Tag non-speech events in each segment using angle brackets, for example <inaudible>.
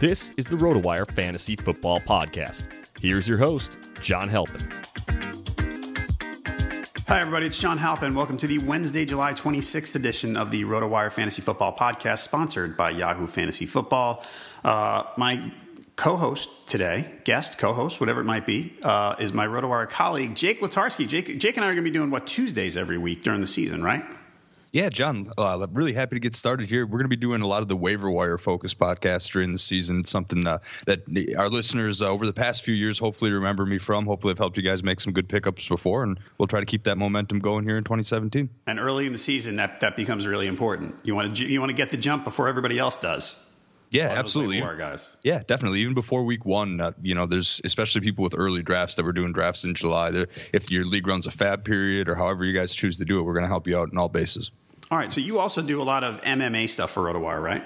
This is the RotoWire Fantasy Football Podcast. Here's your host, John Halpin. Hi, everybody. It's John Halpin. Welcome to the Wednesday, July 26th edition of the RotoWire Fantasy Football Podcast, sponsored by Yahoo Fantasy Football. Uh, my co-host today, guest, co-host, whatever it might be, uh, is my RotoWire colleague Jake Letarski. Jake, Jake and I are going to be doing what Tuesdays every week during the season, right? Yeah, John, uh, really happy to get started here. We're going to be doing a lot of the waiver wire focus podcast during the season. It's something uh, that our listeners uh, over the past few years hopefully remember me from. Hopefully, I've helped you guys make some good pickups before, and we'll try to keep that momentum going here in 2017. And early in the season, that that becomes really important. You want to you want to get the jump before everybody else does. Yeah, absolutely. guys. Yeah, definitely. Even before week one, uh, you know, there's especially people with early drafts that were doing drafts in July. If your league runs a FAAB period or however you guys choose to do it, we're going to help you out in all bases. All right, so you also do a lot of MMA stuff for RotoWire, right?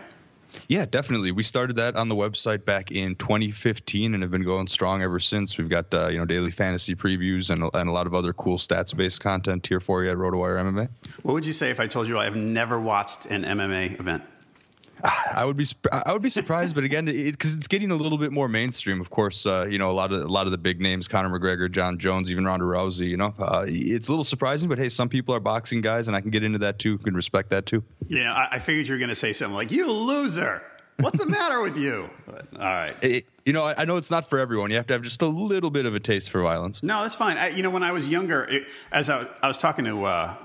Yeah, definitely. We started that on the website back in 2015 and have been going strong ever since. We've got uh, you know daily fantasy previews and, and a lot of other cool stats based content here for you at RotoWire MMA. What would you say if I told you I have never watched an MMA event? <sighs> I would be I would be surprised, but again, because it, it's getting a little bit more mainstream. Of course, uh, you know a lot of a lot of the big names, Conor McGregor, Jon Jones, even Ronda Rousey. You know, uh, it's a little surprising, but hey, some people are boxing guys, and I can get into that too. Can respect that too. Yeah, I, I figured you were going to say something like "you loser." What's the matter with you? <laughs> But, all right. It, you know, I, I, know it's not for everyone. You have to have just a little bit of a taste for violence. No, that's fine. I, you know, when I was younger, it, as I, I, was talking to uh,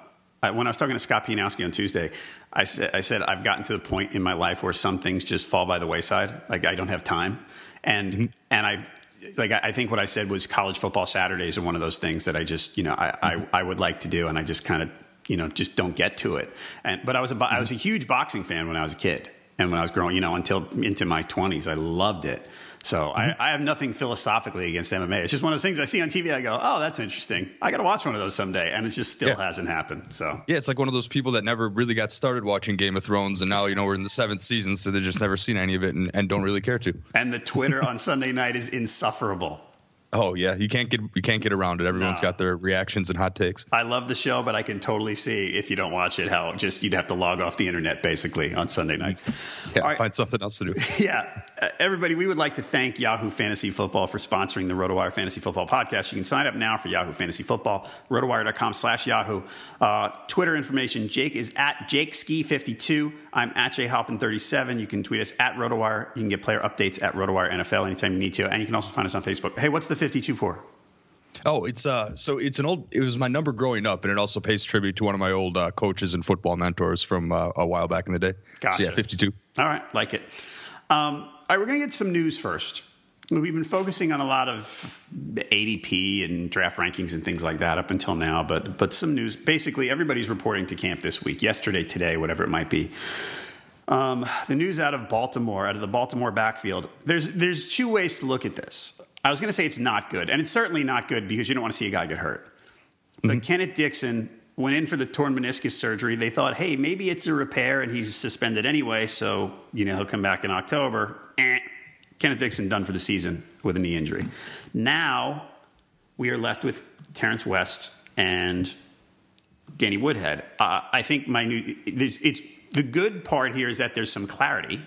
when I was talking to Scott Pianowski on Tuesday, I said, I said, I've gotten to the point in my life where some things just fall by the wayside. Like I don't have time. And, mm-hmm. and I, like, I think what I said was college football Saturdays are one of those things that I just, you know, I, mm-hmm. I, I would like to do. And I just kind of, you know, just don't get to it. And, but I was a, I was a huge boxing fan when I was a kid. And when I was growing, you know, until into my twenties, I loved it. So mm-hmm. I, I, have nothing philosophically against MMA. It's just one of those things I see on TV. I go, oh, that's interesting. I got to watch one of those someday, and it just still yeah. hasn't happened. So yeah, it's like one of those people that never really got started watching Game of Thrones, and now you know we're in the seventh season, so they've just never seen any of it and, and don't really care to. And the Twitter on Sunday night is insufferable. Oh yeah, you can't get you can't get around it. Everyone's No. got their reactions and hot takes. I love the show, but I can totally see if you don't watch it how just you'd have to log off the internet basically on Sunday nights. <laughs> Yeah, All right. find something else to do. <laughs> Yeah, Uh, everybody, we would like to thank Yahoo Fantasy Football for sponsoring the RotoWire Fantasy Football podcast. You can sign up now for Yahoo Fantasy Football, rotowire.com slash Yahoo. Uh, Twitter information, Jake is at JakeSki52. I'm at JHalpin37. You can tweet us at RotoWire. You can get player updates at RotoWire NFL anytime you need to. And you can also find us on Facebook. Hey, what's the 52 for? Oh, it's uh, so it's an old. It was my number growing up, and it also pays tribute to one of my old uh, coaches and football mentors from uh, a while back in the day. Gotcha. So yeah, fifty-two. All right, like it. Um, all right, we're going to get some news first. We've been focusing on a lot of ADP and draft rankings and things like that up until now, but but some news. Basically, everybody's reporting to camp this week, yesterday, today, whatever it might be. Um, the news out of Baltimore, out of the Baltimore backfield. There's there's two ways to look at this. I was going to say it's not good, and it's certainly not good because you don't want to see a guy get hurt. But Kenneth Dixon went in for the torn meniscus surgery. They thought, hey, maybe it's a repair and he's suspended anyway, so you know he'll come back in October. Eh. Kenneth Dixon done for the season with a knee injury. Now we are left with Terrance West and Danny Woodhead. Uh, I think my new it's the good part here is that there's some clarity.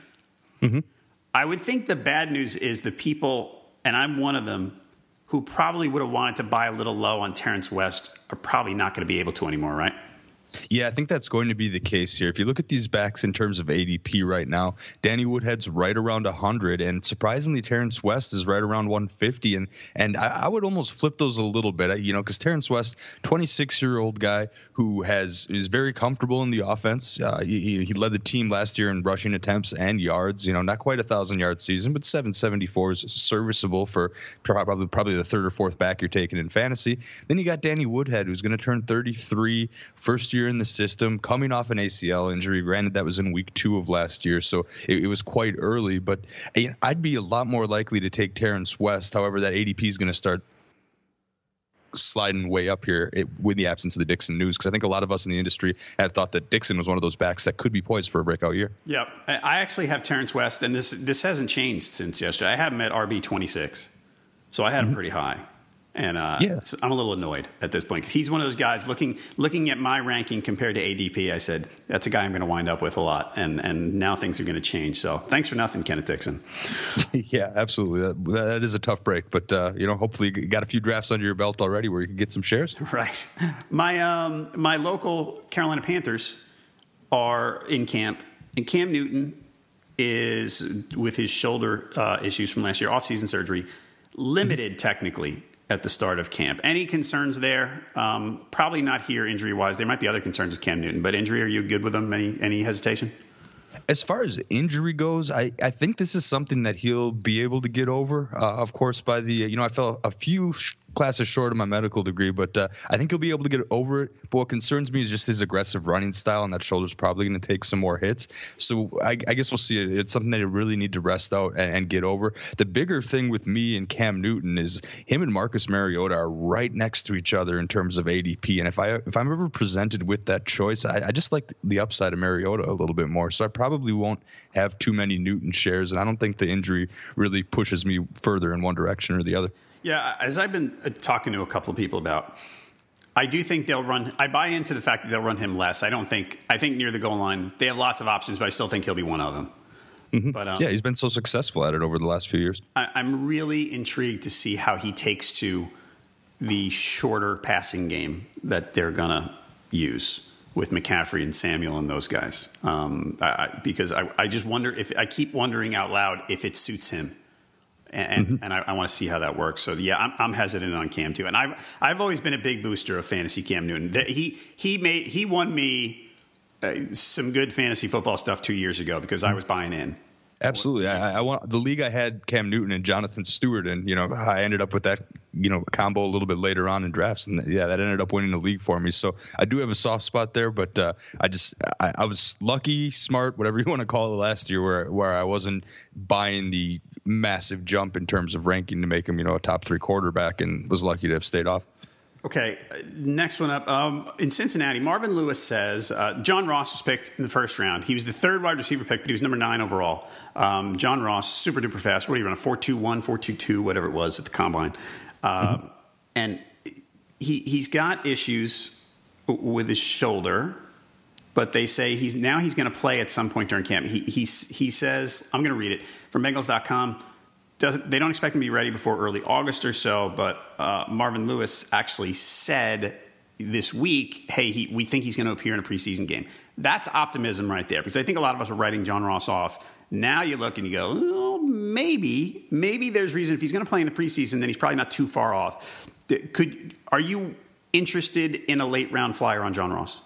I would think the bad news is the people, and I'm one of them, who probably would have wanted to buy a little low on Terrance West are probably not going to be able to anymore, right? Yeah, I think that's going to be the case here. If you look at these backs in terms of ADP right now, Danny Woodhead's right around 100, and surprisingly, Terrance West is right around 150. And and I, I would almost flip those a little bit, you know, because Terrance West, 26 year old guy who has is very comfortable in the offense. Uh, he, he led the team last year in rushing attempts and yards. You know, not quite a thousand yard season, but 774 is serviceable for probably probably the third or fourth back you're taking in fantasy. Then you got Danny Woodhead, who's going to turn 33, first year in the system, coming off an ACL injury. Granted, that was in week two of last year, so it, it was quite early. But I'd be a lot more likely to take Terrance West. However, that ADP is going to start sliding way up here it, with the absence of the Dixon news because I think a lot of us in the industry had thought that Dixon was one of those backs that could be poised for a breakout year. Yep. I I actually have Terrance West, and this this hasn't changed since yesterday. I have him at RB 26, so I had him mm-hmm. pretty high. And uh, Yeah. so I'm a little annoyed at this point because he's one of those guys looking looking at my ranking compared to ADP. I said that's a guy I'm going to wind up with a lot, and and now things are going to change. So thanks for nothing, Kenneth Dixon. <laughs> yeah, absolutely. That, that is a tough break, but uh, you know, hopefully you got a few drafts under your belt already where you can get some shares. <laughs> Right. My um my local Carolina Panthers are in camp, and Cam Newton is with his shoulder uh, issues from last year, off-season surgery, limited technically at the start of camp. Any concerns there? Um, probably not here injury-wise. There might be other concerns with Cam Newton, but injury, are you good with him? Any any hesitation? As far as injury goes, I, I think this is something that he'll be able to get over. Uh, of course, by the you know I felt a few sh- classes short of my medical degree, but uh, I think he'll be able to get over it. But what concerns me is just his aggressive running style, and that shoulder's probably going to take some more hits. So I, I guess we'll see. It. It's something that you really need to rest out and, and get over. The bigger thing with me and Cam Newton is him and Marcus Mariota are right next to each other in terms of ADP. And if I if I'm ever presented with that choice, I, I just like the upside of Mariota a little bit more. So I probably won't have too many Newton shares, and I don't think the injury really pushes me further in one direction or the other. Yeah, as I've been uh, talking to a couple of people about, I do think they'll run. I buy into the fact that they'll run him less. I don't think. I think near the goal line they have lots of options, but I still think he'll be one of them. But um, Yeah, he's been so successful at it over the last few years. I, I'm really intrigued to see how he takes to the shorter passing game that they're gonna use with McCaffrey and Samuel and those guys. Um, I, I, because I, I just wonder if I keep wondering out loud if it suits him. And, and, and I, I want to see how that works. So yeah, I'm, I'm hesitant on Cam too. And I've I've always been a big booster of fantasy Cam Newton. That He he made he won me uh, some good fantasy football stuff two years ago because I was buying in. Absolutely. I, I want the league. I had Cam Newton and Jonathan Stewart, and you know I ended up with that you know combo a little bit later on in drafts, and yeah, that ended up winning the league for me. So I do have a soft spot there, but uh, I just I, I was lucky, smart, whatever you <laughs> want to call it, last year where where I wasn't buying the massive jump in terms of ranking to make him you know a top three quarterback, and was lucky to have stayed off. Okay, next one up. Um, in Cincinnati, Marvin Lewis says uh, John Ross was picked in the first round. He was the third wide receiver pick, but he was number nine overall. Um, John Ross, super duper fast. What do you run? A 4.21, 4.22, whatever it was at the combine. Uh, mm-hmm. And he, he's got issues with his shoulder, but they say he's now he's going to play at some point during camp. He, he, he says, I'm going to read it from Bengals.com they don't expect him to be ready before early August or so. But uh, Marvin Lewis actually said this week, "Hey, he, we think he's going to appear in a preseason game." That's optimism right there, because I think a lot of us are writing John Ross off. Now you look and you go, oh, maybe, maybe there's reason if he's going to play in the preseason, then he's probably not too far off. Could are you interested in a late round flyer on John Ross?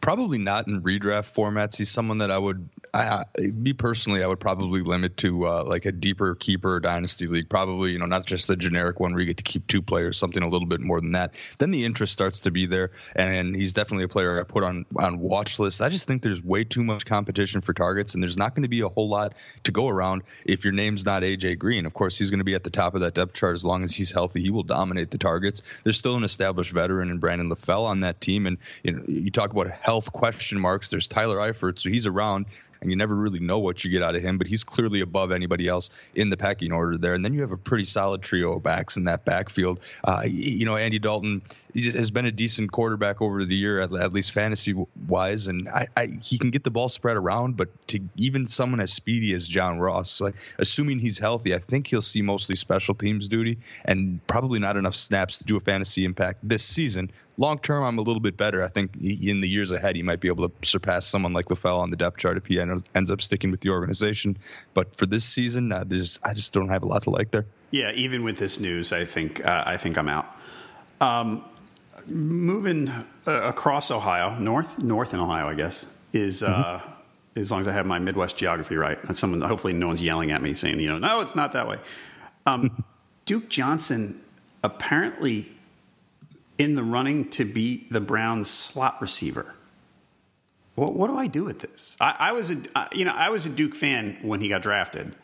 Probably not in redraft formats. He's someone that I would I, me personally, I would probably limit to uh, like a deeper keeper dynasty league. Probably, you know, not just a generic one where you get to keep two players, something a little bit more than that. Then the interest starts to be there, and he's definitely a player I put on on watch list. I just think there's way too much competition for targets, and there's not going to be a whole lot to go around if your name's not AJ Green. Of course, he's going to be at the top of that depth chart as long as he's healthy. He will dominate the targets. There's still an established veteran in Brandon LaFell on that team, and you know, you talk about health question marks. There's Tyler Eifert, so he's around and you never really know what you get out of him, but he's clearly above anybody else in the pecking order there. And then you have a pretty solid trio of backs in that backfield. Uh, you know, Andy Dalton has been a decent quarterback over the year, at, at least fantasy wise, and I, I, he can get the ball spread around. But to even someone as speedy as John Ross, like assuming he's healthy, I think he'll see mostly special teams duty and probably not enough snaps to do a fantasy impact this season. Long term, I'm a little bit better. I think in the years ahead, he might be able to surpass someone like LaFell on the depth chart if he ends up sticking with the organization. But for this season, uh, there's I just don't have a lot to like there. Yeah, even with this news, I think uh, I think I'm out. Um, moving uh, across Ohio, north, north in Ohio, I guess, is uh, mm-hmm. as long as I have my Midwest geography right. And someone, hopefully, no one's yelling at me saying, you know, no, it's not that way. Um, <laughs> Duke Johnson apparently in the running to be the Browns slot receiver. What, what do I do with this? I, I was a, you know, I was a Duke fan when he got drafted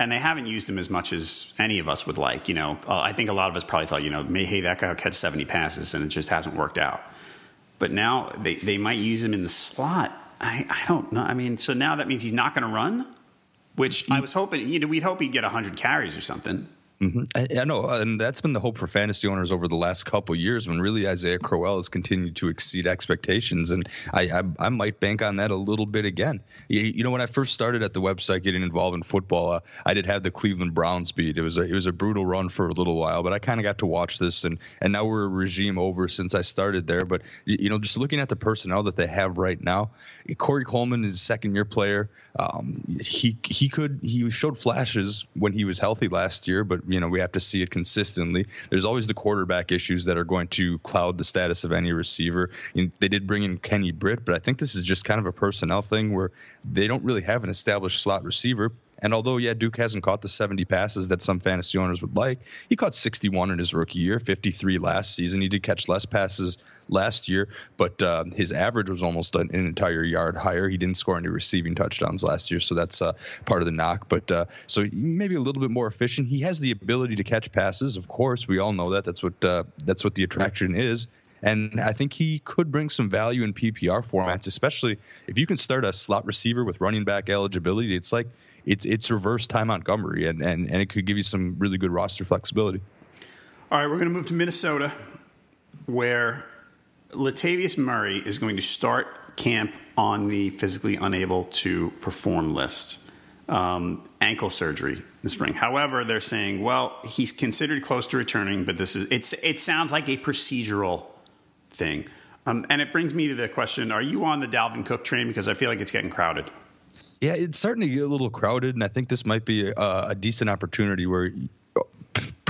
and they haven't used him as much as any of us would like. You know, uh, I think a lot of us probably thought, you know, may hey that guy will catch seventy passes, and it just hasn't worked out. But now they, they might use him in the slot. I, I don't know. I mean, so now that means he's not going to run, which I was hoping. You know, we'd hope he'd get hundred carries or something. Mm-hmm. I, I, know, and that's been the hope for fantasy owners over the last couple years. When really Isaiah Crowell has continued to exceed expectations, and I, I, I might bank on that a little bit again. You, you, know, when I first started at the website getting involved in football, uh, I did have the Cleveland Browns beat. It was a it was a brutal run for a little while, but I kind of got to watch this, and and now we're a regime over since I started there. But you know, just looking at the personnel that they have right now, Corey Coleman is a second year player. Um, he he could he showed flashes when he was healthy last year, but you know we have to see it consistently. There's always the quarterback issues that are going to cloud the status of any receiver. they did bring in Kenny Britt, but I think this is just kind of a personnel thing where they don't really have an established slot receiver. And although, yeah, Duke hasn't caught the 70 passes that some fantasy owners would like, he caught 61 in his rookie year, 53 last season. He did catch less passes last year, but uh, his average was almost an, an, entire yard higher. He didn't score any receiving touchdowns last year, so that's uh, part of the knock. But uh, so maybe a little bit more efficient. He has the ability to catch passes, of course. We all know that. That's what uh, that's what the attraction is. And I think he could bring some value in PPR formats, especially if you can start a slot receiver with running back eligibility. It's like it's it's reverse Ty Montgomery, and, and, and it could give you some really good roster flexibility. All right, we're going to move to Minnesota, where Latavius Murray is going to start camp on the physically unable to perform list. Um, ankle surgery the spring. However, they're saying, well, he's considered close to returning, but this is it's it sounds like a procedural thing. Um, and it brings me to the question: Are you on the Dalvin Cook train? Because I feel like it's getting crowded. Yeah, it's starting to get a little crowded, and I think this might be a, a decent opportunity where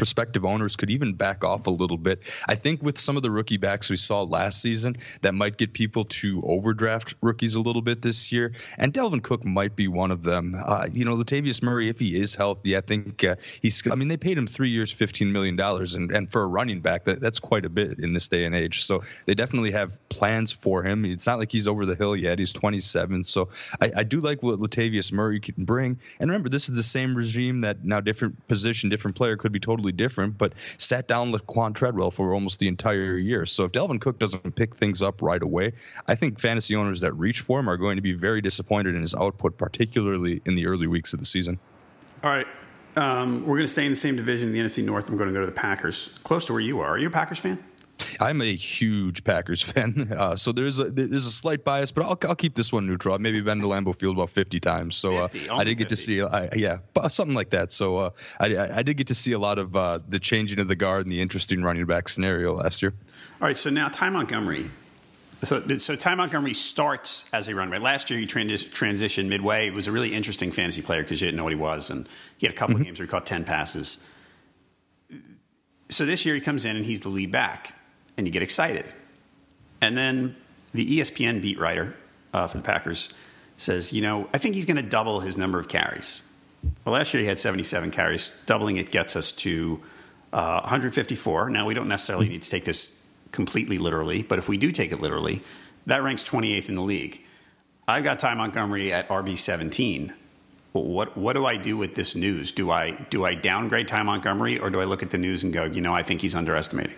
prospective owners could even back off a little bit. I think with some of the rookie backs we saw last season, that might get people to overdraft rookies a little bit this year. And Dalvin Cook might be one of them. Uh, you know, Latavius Murray, if he is healthy, I think uh, he's. I mean, they paid him three years, fifteen million dollars, and and for a running back, that, that's quite a bit in this day and age. So they definitely have plans for him. It's not like he's over the hill yet. He's 27. So I, I do like what Latavius Murray can bring. And remember, this is the same regime that now different position, different player could be totally totally different, but sat down Laquon Treadwell for almost the entire year. So if Dalvin Cook doesn't pick things up right away, I think fantasy owners that reach for him are going to be very disappointed in his output, particularly in the early weeks of the season. All right. Um, we're going to stay in the same division in the NFC North. I'm going to go to the Packers, close to where you are. Are you a Packers fan? I'm a huge Packers <laughs> fan, uh, so there's a there's a slight bias, but I'll, I'll keep this one neutral. I've maybe been to Lambeau Field about 50 times, so uh, 50, I did get 50. to see, I, yeah, something like that. So uh, I, I did get to see a lot of uh, the changing of the guard and the interesting running back scenario last year. All right, so now Ty Montgomery. So, so Ty Montgomery starts as a running back. Last year, he trans- transitioned midway. He was a really interesting fantasy player because you didn't know what he was, and he had a couple mm-hmm. of games where he caught 10 passes. So this year, he comes in and he's the lead back and you get excited. And then the ESPN beat writer uh, for the Packers says, you know, I think he's going to double his number of carries. Well, last year he had 77 carries. Doubling it gets us to uh, 154. Now, we don't necessarily need to take this completely literally, but if we do take it literally, that ranks 28th in the league. I've got Ty Montgomery at RB 17. What what do I do with this news? Do I do I downgrade Ty Montgomery or do I look at the news and go, you know, I think he's underestimating?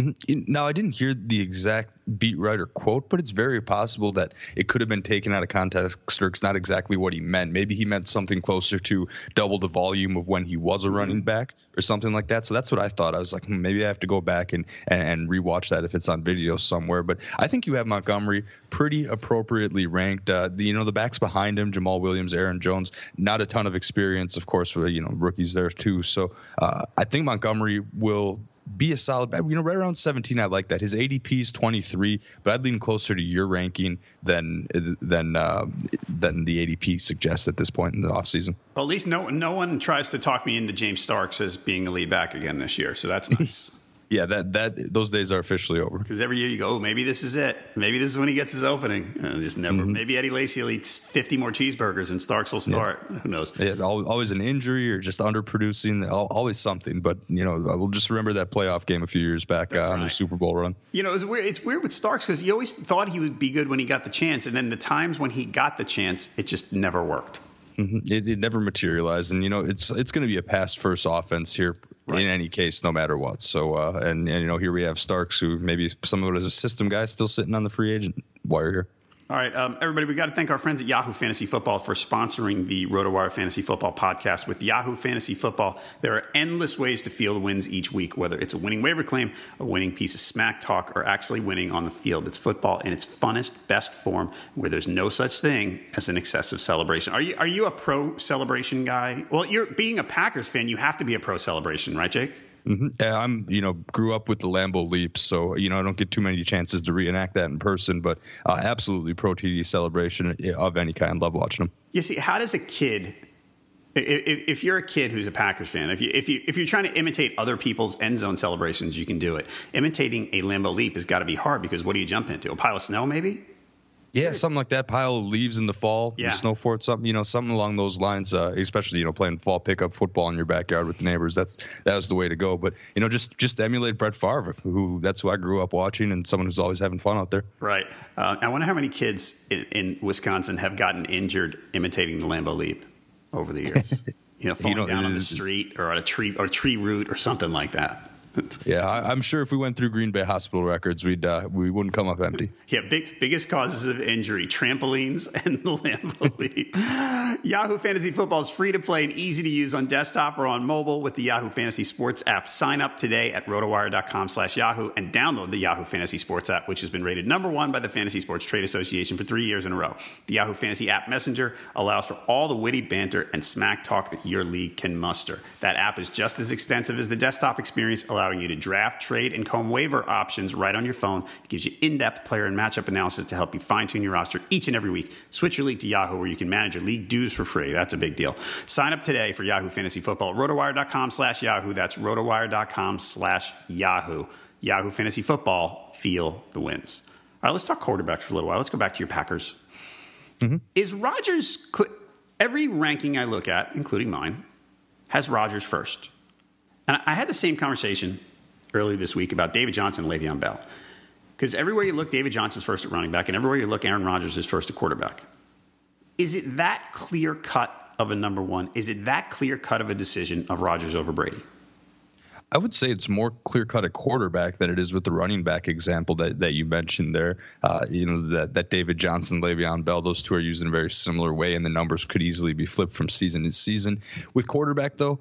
Mm-hmm. Now, I didn't hear the exact beat writer quote, but it's very possible that it could have been taken out of context or it's not exactly what he meant. Maybe he meant something closer to double the volume of when he was a running mm-hmm. back or something like that. So that's what I thought. I was like, hmm, maybe I have to go back and, and, and rewatch that if it's on video somewhere. But I think you have Montgomery pretty appropriately ranked. Uh, the, you know, the backs behind him, Jamaal Williams, Aaron Jones, not a ton of experience, of course, for, you know, rookies there too. So uh, I think Montgomery will be a solid You know, right around 17, I like that. His ADP is 23, but I'd lean closer to your ranking than than uh, than the ADP suggests at this point in the offseason. Well, at least no no one tries to talk me into James Starks as being a lead back again this year, so that's <laughs> nice yeah, that that those days are officially over. Because every year you go, oh, maybe this is it. Maybe this is when he gets his opening. And just never. Mm-hmm. Maybe Eddie Lacy will eat fifty more cheeseburgers and Starks will start. Yeah. Who knows? Yeah, always an injury or just underproducing. Always something. But you know, we'll just remember that playoff game a few years back uh, right. on the Super Bowl run. You know, it's weird. It's weird with Starks because you always thought he would be good when he got the chance, and then the times when he got the chance, it just never worked. Mm-hmm. It, it, never materialized, and you know it's it's going to be a pass first offense here right. in any case, no matter what. So, uh, and, and you know here we have Starks, who maybe some of it is a system guy, still sitting on the free agent wire here. All right, um, everybody, we got to thank our friends at Yahoo Fantasy Football for sponsoring the RotoWire Fantasy Football podcast. With Yahoo Fantasy Football, there are endless ways to feel the wins each week, whether it's a winning waiver claim, a winning piece of smack talk, or actually winning on the field. It's football in its funnest, best form, where there's no such thing as an excessive celebration. Are you are you a pro celebration guy? Well, you're being a Packers fan, you have to be a pro celebration, right, Jake? Mm-hmm. Yeah, I'm, you know, grew up with the Lambeau Leap, so you know I don't get too many chances to reenact that in person. But uh, absolutely, pro TD celebration of any kind. Love watching them. You see, how does a kid, if, if you're a kid who's a Packers fan, if you if you if you're trying to imitate other people's end zone celebrations, you can do it. Imitating a Lambeau Leap has got to be hard because what do you jump into? A pile of snow, maybe? Yeah, something like that. Pile of leaves in the fall, yeah. snow fort, something you know, something along those lines. Uh, especially you know, playing fall pickup football in your backyard with the neighbors. That's that was the way to go. But you know, just just emulate Brett Favre, who that's who I grew up watching, and someone who's always having fun out there. Right. Uh, I wonder how many kids in, in, Wisconsin have gotten injured imitating the Lambeau Leap over the years. <laughs> you know, falling you down on the street or on a tree or a tree root or something like that. <laughs> yeah, I, am sure if we went through Green Bay hospital records, we'd uh, we wouldn't come up empty. <laughs> Yeah, big biggest causes of injury: trampolines <laughs> and the Leap. Yahoo Fantasy Football is free to play and easy to use on desktop or on mobile with the Yahoo Fantasy Sports app. Sign up today at rotowire.com/yahoo and download the Yahoo Fantasy Sports app, which has been rated number one by the Fantasy Sports Trade Association for three years in a row. The Yahoo Fantasy app Messenger allows for all the witty banter and smack talk that your league can muster. That app is just as extensive as the desktop experience allowing you to draft, trade, and comb waiver options right on your phone. It gives you in depth player and matchup analysis to help you fine tune your roster each and every week. Switch your league to Yahoo where you can manage your league dues for free. That's a big deal. Sign up today for Yahoo Fantasy Football. At rotowire.com slash Yahoo. That's rotowire.com slash Yahoo. Yahoo Fantasy Football. Feel the wins. All right, let's talk quarterbacks for a little while. Let's go back to your Packers. Mm-hmm. Is Rodgers, every ranking I look at, including mine, has Rodgers first. And I had the same conversation earlier this week about David Johnson and Le'Veon Bell. Because everywhere you look, David Johnson's first at running back, and everywhere you look, Aaron Rodgers is first at quarterback. Is it that clear cut of a number one? Is it that clear cut of a decision of Rodgers over Brady? I would say it's more clear cut a quarterback than it is with the running back example that, that you mentioned there. Uh, you know, that, that David Johnson, Le'Veon Bell, those two are used in a very similar way, and the numbers could easily be flipped from season to season. With quarterback, though,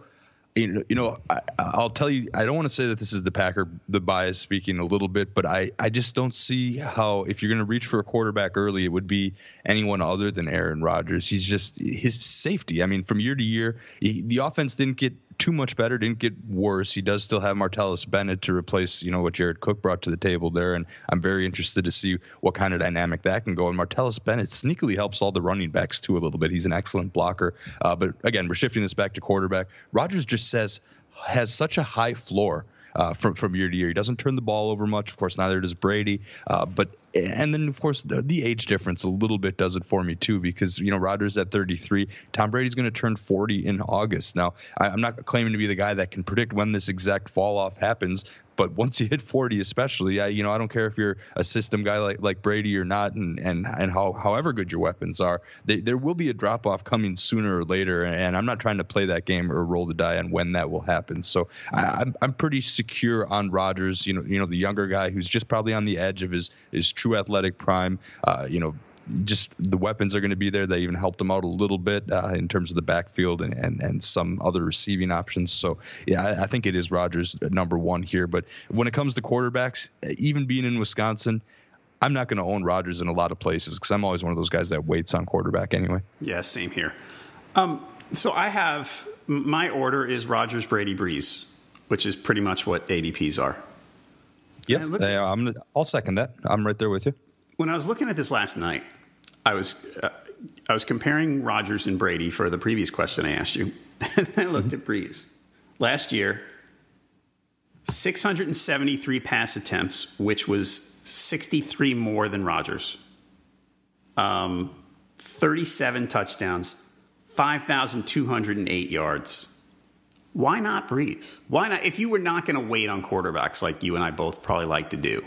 you know, I, will tell you, I don't want to say that this is the Packer, the bias speaking a little bit, but I, I just don't see how, if you're going to reach for a quarterback early, it would be anyone other than Aaron Rodgers. He's just his safety. I mean, from year to year, he, the offense didn't get too much better, didn't get worse. He does still have Martellus Bennett to replace, you know, what Jared Cook brought to the table there, and I'm very interested to see what kind of dynamic that can go. And Martellus Bennett sneakily helps all the running backs too a little bit. He's an excellent blocker. Uh, but again, we're shifting this back to quarterback. Rodgers just says has such a high floor uh, from from year to year. He doesn't turn the ball over much. Of course, neither does Brady. Uh, but and then of course the, the, age difference a little bit does it for me too because you know Rodgers at 33, Tom Brady's going to turn 40 in August. Now I, am not claiming to be the guy that can predict when this exact fall off happens, but once you hit 40, especially, I you know I don't care if you're a system guy like like Brady or not, and and and how however good your weapons are, they, there will be a drop off coming sooner or later, and I'm not trying to play that game or roll the die on when that will happen. So I, I'm I'm pretty secure on Rodgers. You know you know the younger guy who's just probably on the edge of his his true athletic prime. Uh, you know, just the weapons are going to be there. They even helped him out a little bit uh, in terms of the backfield and, and, and some other receiving options. So, yeah, I, I think it is Rodgers number one here. But when it comes to quarterbacks, even being in Wisconsin, I'm not going to own Rodgers in a lot of places because I'm always one of those guys that waits on quarterback anyway. Yeah, same here. Um, so I have my order is Rodgers, Brady, Brees, which is pretty much what ADPs are. Yeah, I'm. I'll second that. I'm right there with you. When I was looking at this last night, I was uh, I was comparing Rodgers and Brady for the previous question I asked you, <laughs> I looked mm-hmm. at Brees last year. 673 pass attempts, which was 63 more than Rodgers. Um, 37 touchdowns, 5,208 yards. Why not Brees? Why not? If you were not going to wait on quarterbacks like you and I both probably like to do,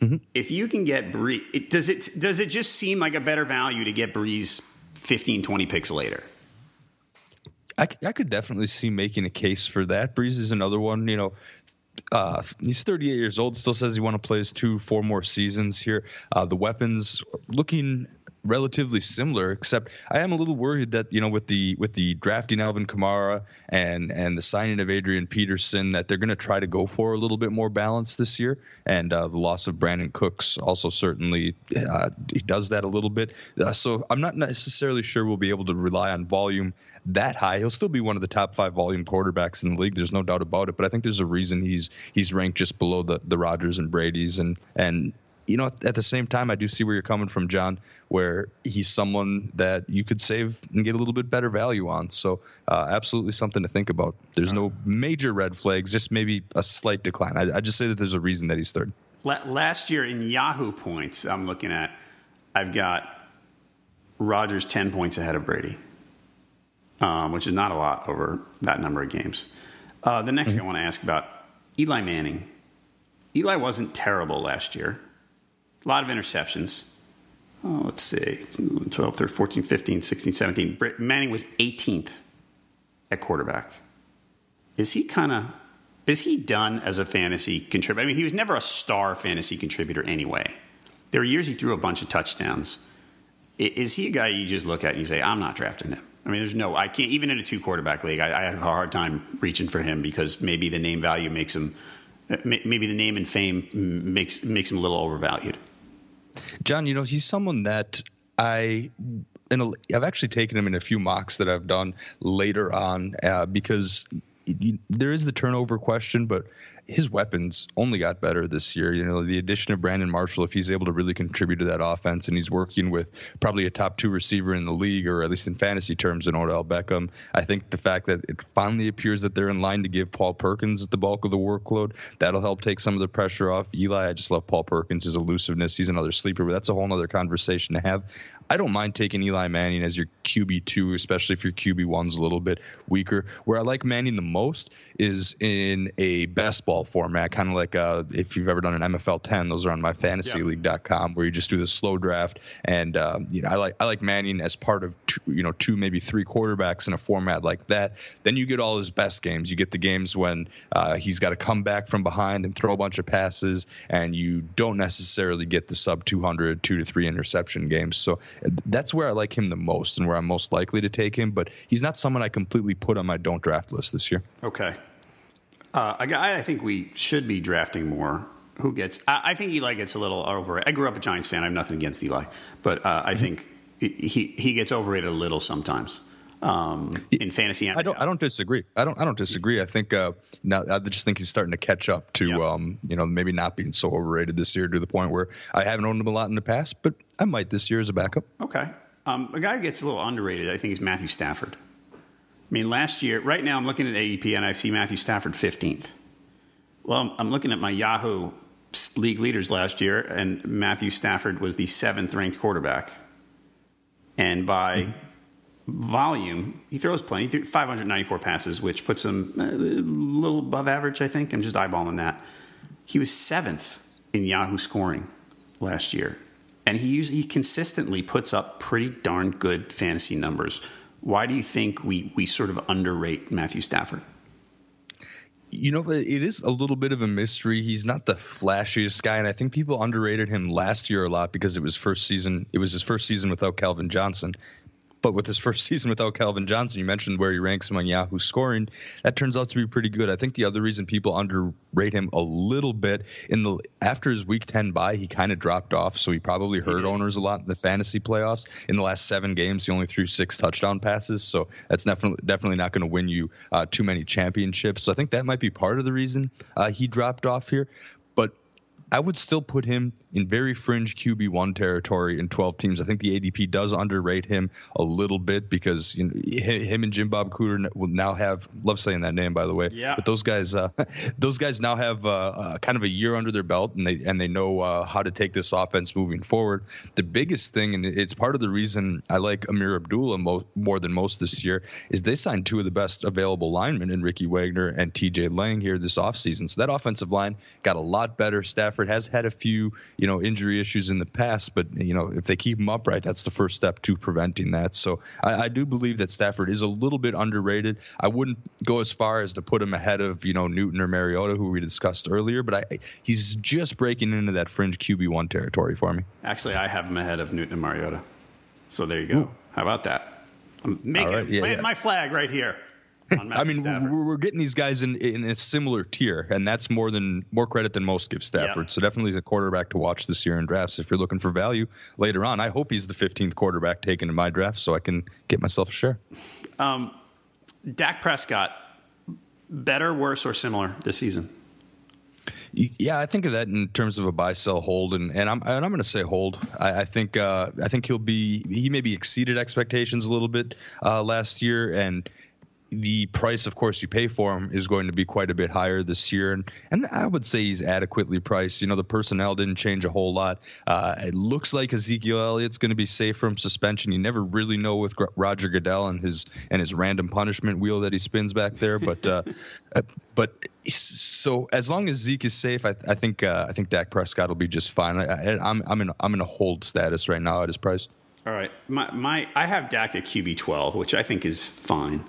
Mm-hmm. If you can get Brees, it, does it does it just seem like a better value to get Brees 15, 20 picks later? I, I could definitely see making a case for that. Brees is another one. You know, uh, he's 38 years old. Still says he want to play his two, four more seasons here. Uh, the weapons looking relatively similar, except I am a little worried that you know with the with the drafting Alvin Kamara and and the signing of Adrian Peterson that they're going to try to go for a little bit more balance this year, and uh, the loss of Brandin Cooks also certainly uh, does that a little bit. Uh, so I'm not necessarily sure we'll be able to rely on volume that high. He'll still be one of the top five volume quarterbacks in the league. There's no doubt about it. But I think there's a reason he's he's ranked just below the the Rodgers and Brady's and and you know, at the same time, I do see where you're coming from, John, where he's someone that you could save and get a little bit better value on. So, uh, absolutely something to think about. There's no major red flags, just maybe a slight decline. I, I just say that there's a reason that he's third. Last year in Yahoo points, I'm looking at, I've got Rodgers 10 points ahead of Brady, um, which is not a lot over that number of games. Uh, the next mm-hmm. thing I want to ask about Eli Manning. Eli wasn't terrible last year. A lot of interceptions. Oh, let's see 12, 13, 14, 15, 16, 17. Manning was 18th at quarterback. Is he kind of is he done as a fantasy contributor? I mean, he was never a star fantasy contributor anyway. There were years he threw a bunch of touchdowns. Is he a guy you just look at and you say, I'm not drafting him? I mean, there's no, I can't, even in a two quarterback league, I, I have a hard time reaching for him because maybe the name value makes him, maybe the name and fame makes, makes him a little overvalued. John, you know, he's someone that I in a, I've actually taken him in a few mocks that I've done later on uh, because there is the turnover question, but his weapons only got better this year. You know, the addition of Brandon Marshall, if he's able to really contribute to that offense, and he's working with probably a top two receiver in the league, or at least in fantasy terms, in Odell Beckham. I think the fact that it finally appears that they're in line to give Paul Perkins the bulk of the workload, that'll help take some of the pressure off Eli. I just love Paul Perkins' his elusiveness. He's another sleeper, but that's a whole other conversation to have. I don't mind taking Eli Manning as your QB two, especially if your QB one's a little bit weaker. Where I like Manning the most is in a best ball format, kind of like uh, if you've ever done an MFL 10. Those are on my fantasyleague.com, where you just do the slow draft. And um, you know, I like I like Manning as part of two, you know two maybe three quarterbacks in a format like that. Then you get all his best games. You get the games when uh, he's got to come back from behind and throw a bunch of passes, and you don't necessarily get the sub 200 two to three interception games. So that's where I like him the most and where I'm most likely to take him. But he's not someone I completely put on my don't draft list this year. Okay. Uh, a guy I think we should be drafting more. Who gets? I, I think Eli gets a little overrated. I grew up a Giants fan. I have nothing against Eli, but uh, I mm-hmm. think he he gets overrated a little sometimes um, in fantasy. I don't. I don't disagree. I don't. I don't disagree. I think uh, now I just think he's starting to catch up to yep. um, you know maybe not being so overrated this year to the point where I haven't owned him a lot in the past, but I might this year as a backup. Okay. Um, a guy who gets a little underrated, I think, is Matthew Stafford. I mean, last year, right now, I'm looking at ADP and I see Matthew Stafford 15th. Well, I'm looking at my Yahoo league leaders last year, and Matthew Stafford was the seventh ranked quarterback. And by mm-hmm volume, he throws plenty. He 594 passes, which puts him uh, a little above average, I think. I'm just eyeballing that. He was seventh in Yahoo scoring last year. And he usually, he consistently puts up pretty darn good fantasy numbers. Why do you think we, we sort of underrate Matthew Stafford? You know, it is a little bit of a mystery. He's not the flashiest guy, and I think people underrated him last year a lot because it was first season. It was his first season without Calvin Johnson. But with his <laughs> first season without Calvin Johnson, you mentioned where he ranks among Yahoo scoring. That turns out to be pretty good. I think the other reason people underrate him a little bit in the after his Week 10 bye, he kind of dropped off, so he probably hurt owners a lot in the fantasy playoffs. In the last seven games, he only threw six touchdown passes, so that's definitely definitely not going to win you uh, too many championships. So I think that might be part of the reason uh, he dropped off here. I would still put him in very fringe QB1 territory in 12 teams. I think the ADP does underrate him a little bit because you know, him and Jim Bob Cooter will now have love saying that name by the way. Yeah. But those guys, uh, <laughs> those guys now have uh, uh, kind of a year under their belt and they and they know uh, how to take this offense moving forward. The biggest thing, and it's part of the reason I like Ameer Abdullah mo- more than most this year, is they signed two of the best available linemen in Ricky Wagner and T.J. Lang here this offseason. So that offensive line got a lot better. Stafford has had a few, you know, injury issues in the past, but you know, if they keep him upright, that's the first step to preventing that. So I, I do believe that Stafford is a little bit underrated. I wouldn't go as far as to put him ahead of you know Newton or Mariota, who we discussed earlier, but I, he's just breaking into that fringe QB one territory for me. Actually, I have him ahead of Newton and Mariota. So there you go. Ooh. How about that? I'm making right, yeah, plant yeah. my flag right here. <laughs> I mean, we're, we're, getting these guys in, in a similar tier, and that's more than more credit than most give Stafford. So definitely he's a quarterback to watch this year in drafts. If you're looking for value later on, I hope he's the 15th quarterback taken in my draft, so I can get myself a share. <laughs> Um, Dak Prescott, better, worse, or similar this season? Yeah, I think of that in terms of a buy, sell, hold, and, and I'm and I'm going to say hold. I, I think uh, I think he'll be he maybe exceeded expectations a little bit uh, last year, and the price, of course, you pay for him is going to be quite a bit higher this year, and and I would say he's adequately priced. You know, the personnel didn't change a whole lot. Uh, it looks like Ezekiel Elliott's going to be safe from suspension. You never really know with Roger Goodell and his and his random punishment wheel that he spins back there, but uh, <laughs> uh, but so as long as Zeke is safe, I, I think uh, I think Dak Prescott will be just fine. I, am I'm, I'm in I'm in a hold status right now at his price. All right, my my I have Dak at QB twelve, which I think is fine.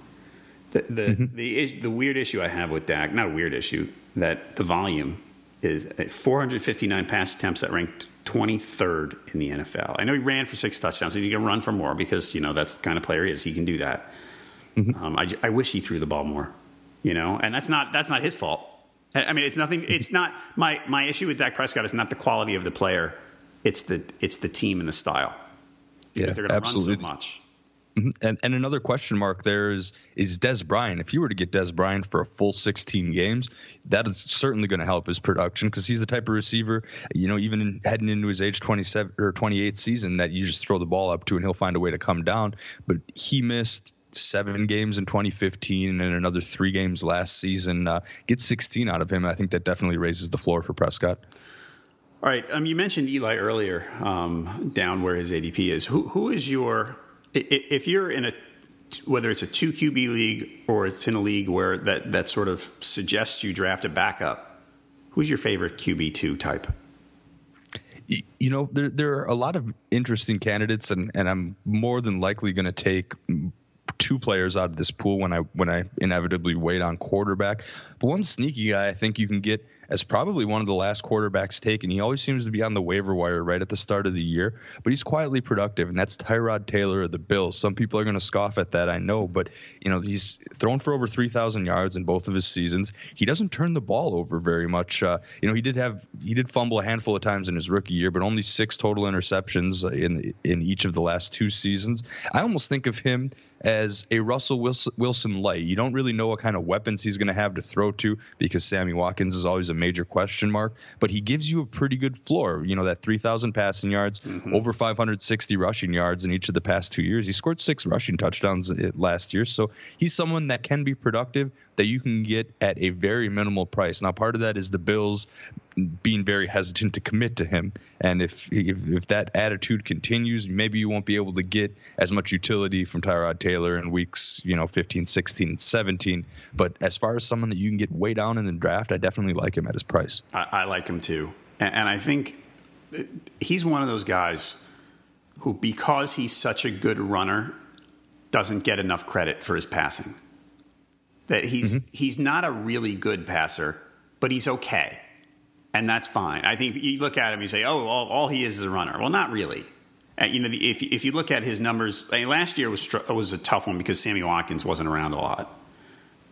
The the mm-hmm. the, the weird issue I have with Dak, not a weird issue, that the volume is 459 pass attempts that ranked 23rd in the NFL. I know he ran for six touchdowns. He's going to run for more because you know that's the kind of player he is. He can do that. Mm-hmm. Um, I, I wish he threw the ball more, you know, and that's not that's not his fault. I mean, it's nothing. It's not my my issue with Dak Prescott is not the quality of the player. It's the it's the team and the style. Because yeah, they're going to run so much. Mm-hmm. And, and another question mark there is is Dez Bryant. If you were to get Dez Bryant for a full 16 games, that is certainly going to help his production because he's the type of receiver, you know, even in, heading into his age 27 or 28 season that you just throw the ball up to and he'll find a way to come down. But he missed seven games in 2015 and another three games last season. Uh, get 16 out of him. I think that definitely raises the floor for Prescott. All right. Um, you mentioned Eli earlier, um, down where his ADP is. Who who is your if you're in a whether it's a two QB league or it's in a league where that that sort of suggests you draft a backup, who's your favorite QB two type? You know, there there are a lot of interesting candidates, and and I'm more than likely going to take two players out of this pool when I when I inevitably wait on quarterback. But one sneaky guy I think you can get as probably one of the last quarterbacks taken. He always seems to be on the waiver wire right at the start of the year, but he's quietly productive, and that's Tyrod Taylor of the Bills. Some people are going to scoff at that, I know, but you know he's thrown for over 3,000 yards in both of his seasons. He doesn't turn the ball over very much. Uh, you know he did have he did fumble a handful of times in his rookie year, but only six total interceptions in in each of the last two seasons. I almost think of him as a Russell Wilson light. You don't really know what kind of weapons he's going to have to throw to because Sammy Watkins is always a major question mark, but he gives you a pretty good floor. You know, that 3,000 passing yards, mm-hmm. over 560 rushing yards in each of the past two years. He scored six rushing touchdowns last year. So he's someone that can be productive that you can get at a very minimal price. Now, part of that is the Bills being very hesitant to commit to him. And if, if, if that attitude continues, maybe you won't be able to get as much utility from Tyrod Taylor in weeks, you know, 15, 16, 17. But as far as someone that you can get way down in the draft, I definitely like him at his price. I, I like him too, and, and I think he's one of those guys who, because he's such a good runner, doesn't get enough credit for his passing. That he's mm-hmm. he's not a really good passer, but he's okay and that's fine. I think you look at him, you say, "Oh, all, all he is is a runner." Well, not really. Uh, you know, the, if if you look at his numbers, I mean, last year was was a tough one because Sammy Watkins wasn't around a lot,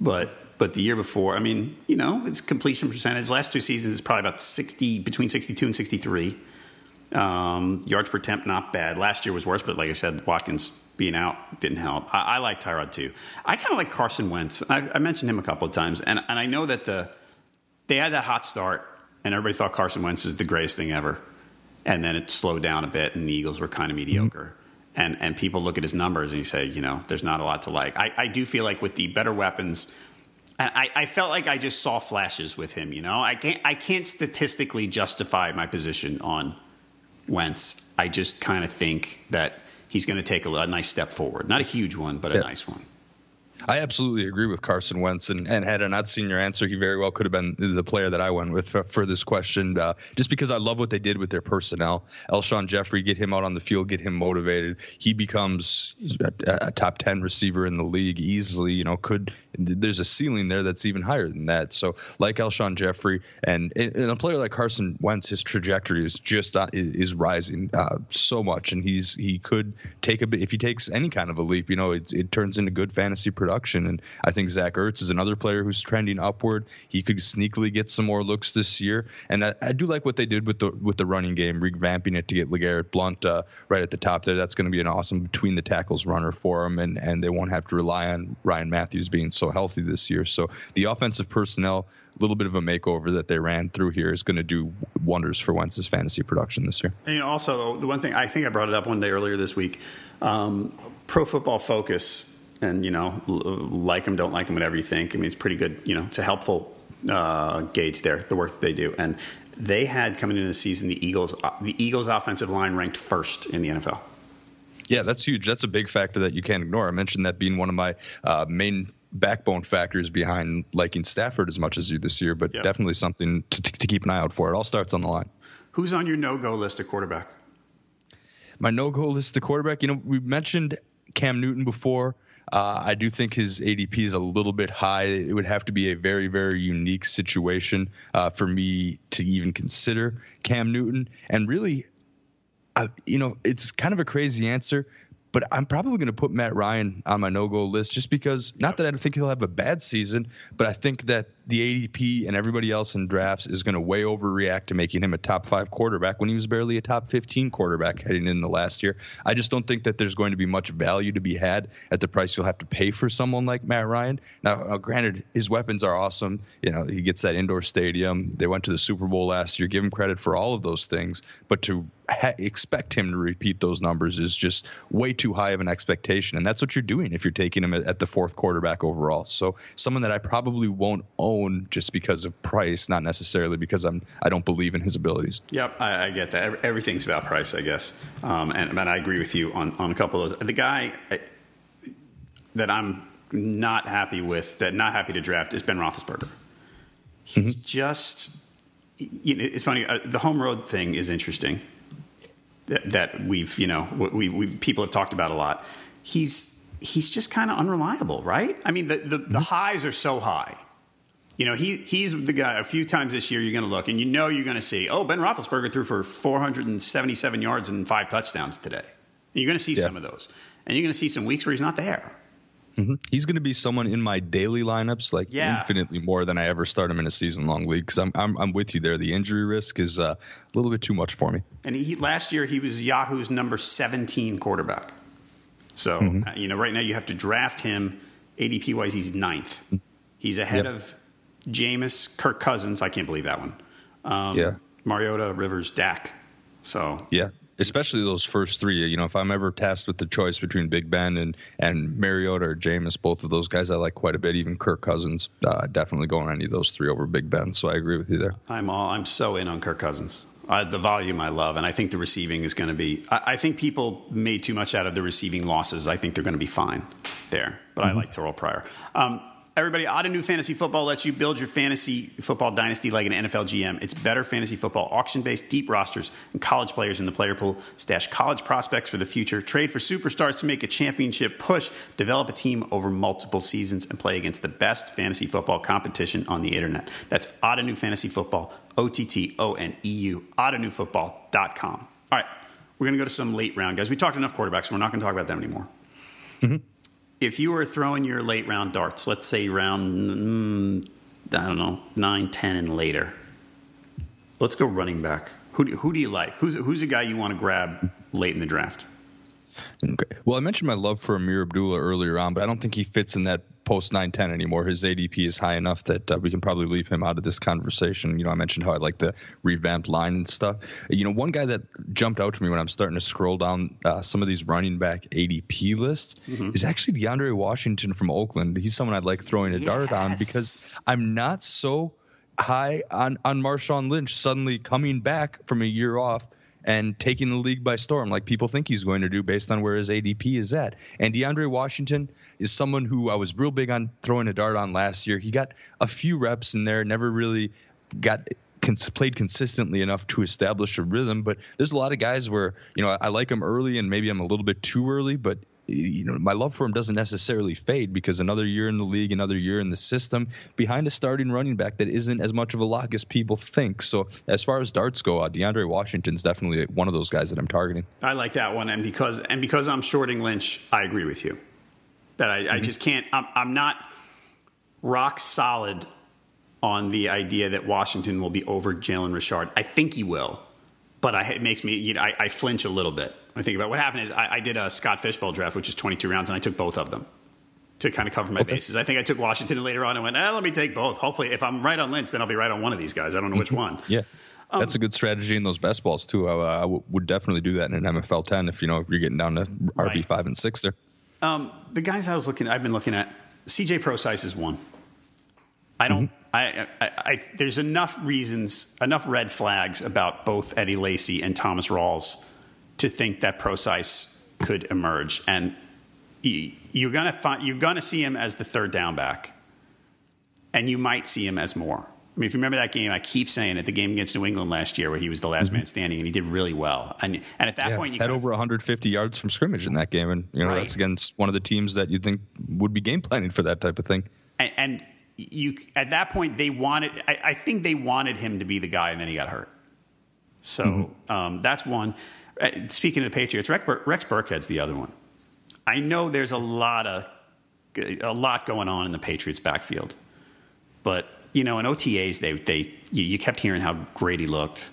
but but the year before, I mean, you know, his completion percentage last two seasons is probably about sixty between sixty two and sixty three. Um, yards per attempt, not bad. Last year was worse, but like I said, Watkins being out didn't help. I, I like Tyrod too. I kind of like Carson Wentz. I, I mentioned him a couple of times, and and I know that the they had that hot start and everybody thought Carson Wentz was the greatest thing ever. And then it slowed down a bit, and the Eagles were kind of mediocre. Mm-hmm. And and people look at his numbers and you say, you know, there's not a lot to like. I, I do feel like with the better weapons, and I, I felt like I just saw flashes with him. You know, I can't I can't statistically justify my position on Wentz. I just kind of think that he's going to take a, a, nice step forward, not a huge one, but a yeah. nice one. I absolutely agree with Carson Wentz, and, and had I not seen your answer, he very well could have been the player that I went with for, for this question. Uh, just because I love what they did with their personnel, Alshon Jeffery, get him out on the field, get him motivated. He becomes a, a top ten receiver in the league easily. You know, could there's a ceiling there that's even higher than that. So, like Alshon Jeffery and, and a player like Carson Wentz, his trajectory is just uh, is rising uh, so much, and he's he could take a bit if he takes any kind of a leap. You know, it, it turns into good fantasy production production. And I think Zach Ertz is another player who's trending upward. He could sneakily get some more looks this year. And I, I do like what they did with the with the running game, revamping it to get LeGarrette Blunt uh, right at the top there. That's going to be an awesome between the tackles runner for him, and and they won't have to rely on Ryan Mathews being so healthy this year. So the offensive personnel, a little bit of a makeover that they ran through here is going to do wonders for Wentz's fantasy production this year. And also, the one thing I think I brought it up one day earlier this week, um, Pro Football Focus and you know, like them, don't like them, whatever you think. I mean, it's pretty good. You know, it's a helpful uh, gauge there, the work that they do. And they had coming into the season the Eagles, uh, the Eagles offensive line ranked first in the NFL. Yeah, that's huge. That's a big factor that you can't ignore. I mentioned that being one of my uh, main backbone factors behind liking Stafford as much as you this year, but yep. definitely something to, to keep an eye out for. It all starts on the line. Who's on your no go list at quarterback? My no go list at quarterback. You know, we mentioned Cam Newton before. Uh, I do think his ADP is a little bit high. It would have to be a very, very unique situation uh, for me to even consider Cam Newton. And really, I, you know, it's kind of a crazy answer, but I'm probably going to put Matt Ryan on my no go list just because, not that I think he'll have a bad season, but I think that the ADP and everybody else in drafts is going to way overreact to making him a top five quarterback when he was barely a top 15 quarterback heading into last year. I just don't think that there's going to be much value to be had at the price you'll have to pay for someone like Matt Ryan. Now, now granted, his weapons are awesome. You know, he gets that indoor stadium. They went to the Super Bowl last year. Give him credit for all of those things, but to ha- expect him to repeat those numbers is just way too too high of an expectation, and that's what you're doing if you're taking him at, the fourth quarterback overall. So someone that I probably won't own just because of price, not necessarily because I'm I don't believe in his abilities. Yep, I, I get that. Everything's about price, I guess, um, and, and I agree with you on on a couple of those. The guy uh, that I'm not happy with, that not happy to draft, is Ben Roethlisberger. He's mm-hmm. just. You know, it's funny. Uh, the home road thing is interesting. That, that we've you know we, we people have talked about a lot. He's he's just kind of unreliable, right? I mean, the the, mm-hmm. the highs are so high. You know, he he's the guy. A few times this year, you're going to look and you know you're going to see. Oh, Ben Roethlisberger threw for 477 yards and five touchdowns today. And you're going to see yeah. some of those, and you're going to see some weeks where he's not there. Mm-hmm. He's going to be someone in my daily lineups, like yeah. infinitely more than I ever start him in a season long league. Because I'm, I'm, I'm with you there. The injury risk is uh, a little bit too much for me. And he last year he was Yahoo's number 17 quarterback. So mm-hmm. uh, you know, right now you have to draft him ADP wise. He's ninth. He's ahead yep. of Jameis, Kirk Cousins. I can't believe that one. Um, yeah, Mariota, Rivers, Dak. So yeah, especially those first three. You know, if I'm ever tasked with the choice between Big Ben and and Mariota or Jameis, both of those guys I like quite a bit. Even Kirk Cousins, uh, definitely going any of those three over Big Ben. So I agree with you there. I'm all I'm so in on Kirk Cousins. Uh, the volume I love, and I think the receiving is going to be. I, I, think people made too much out of the receiving losses. I think they're going to be fine there, but mm-hmm. I like Terrelle Pryor. Um, Everybody, Ottoneu Fantasy Football lets you build your fantasy football dynasty like an NFL GM. It's better fantasy football, auction based, deep rosters, and college players in the player pool. Stash college prospects for the future. Trade for superstars to make a championship push. Develop a team over multiple seasons and play against the best fantasy football competition on the internet. That's Ottoneu Fantasy Football, O T T O N E U, OttoneuFootball.com. All right, we're going to go to some late round guys. We talked enough quarterbacks, so we're not going to talk about them anymore. Mm-hmm if you were throwing your late round darts, let's say round, mm, I don't know, 9, 10, and later, let's go running back. Who do, who do you like? Who's, who's a guy you want to grab late in the draft? Okay. Well, I mentioned my love for Ameer Abdullah earlier on, but I don't think he fits in that post 910 anymore. His ADP is high enough that uh, we can probably leave him out of this conversation. You know, I mentioned how I like the revamped line and stuff. You know, one guy that jumped out to me when I'm starting to scroll down uh, some of these running back ADP lists mm-hmm. is actually DeAndre Washington from Oakland. He's someone I'd like throwing a yes. dart on because I'm not so high on on Marshawn Lynch suddenly coming back from a year off and taking the league by storm like people think he's going to do based on where his ADP is at. And DeAndre Washington is someone who I was real big on throwing a dart on last year. He got a few reps in there, never really got played consistently enough to establish a rhythm. But there's a lot of guys where you know I, like him early, and maybe I'm a little bit too early. But you know, my love for him doesn't necessarily fade because another year in the league, another year in the system behind a starting running back that isn't as much of a lock as people think. So as far as darts go, uh, DeAndre Washington's definitely one of those guys that I'm targeting. I like that one, and because and because I'm shorting Lynch, I agree with you. That I, mm-hmm. I just can't. I'm, I'm not rock solid on the idea that Washington will be over Jalen Richard. I think he will, but I, it makes me. You know, I, I flinch a little bit I think about what happened is I, I, did a Scott Fish Bowl draft, which is 22 rounds, and I took both of them to kind of cover my okay. bases. I think I took Washington and later on and went, eh, let me take both. Hopefully, if I'm right on Lynch, then I'll be right on one of these guys. I don't know which mm-hmm. one. yeah. Um, That's a good strategy in those best balls too. I, I w- would definitely do that in an MFL 10 if you know if you're getting down to RB five and six there. Um, the guys I was looking, I've been looking at. CJ Prosise is one. I don't. Mm-hmm. I, I, I, there's enough reasons, enough red flags about both Eddie Lacy and Thomas Rawls to think that Prosise could emerge. And you're gonna find, you're gonna see him as the third down back, and you might see him as more. I mean, if you remember that game, I keep saying it, the game against New England last year where he was the last mm-hmm. man standing and he did really well. And and at that yeah, point, you had over 150 yards from scrimmage in that game, and you know right. that's against one of the teams that you think would be game planning for that type of thing. And, and you at that point they wanted, I, I, think they wanted him to be the guy, and then he got hurt. So mm-hmm. um, that's one. Uh, speaking of the Patriots, Rex, Rex Burkhead's the other one. I know there's a lot of a lot going on in the Patriots backfield, but you know, in OTAs, they they you, kept hearing how great he looked,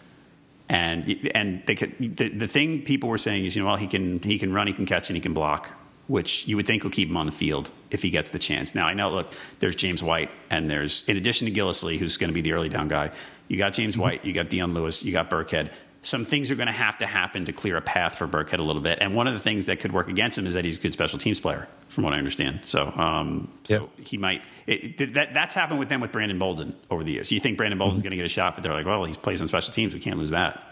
and and they could, the the thing people were saying is, you know, well, he can he can run, he can catch, and he can block, which you would think will keep him on the field if he gets the chance. Now I know, look, there's James White, and there's in addition to Gillislee, who's going to be the early down guy, you got James mm-hmm. White, you got Dion Lewis, you got Burkhead some things are going to have to happen to clear a path for Burkhead a little bit. And one of the things that could work against him is that he's a good special teams player, from what I understand. So, um, so yep. he might. It, that, that's happened with them with Brandon Bolden over the years. You think Brandon Bolden's mm-hmm. going to get a shot, but they're like, well, he's plays on special teams. We can't lose that.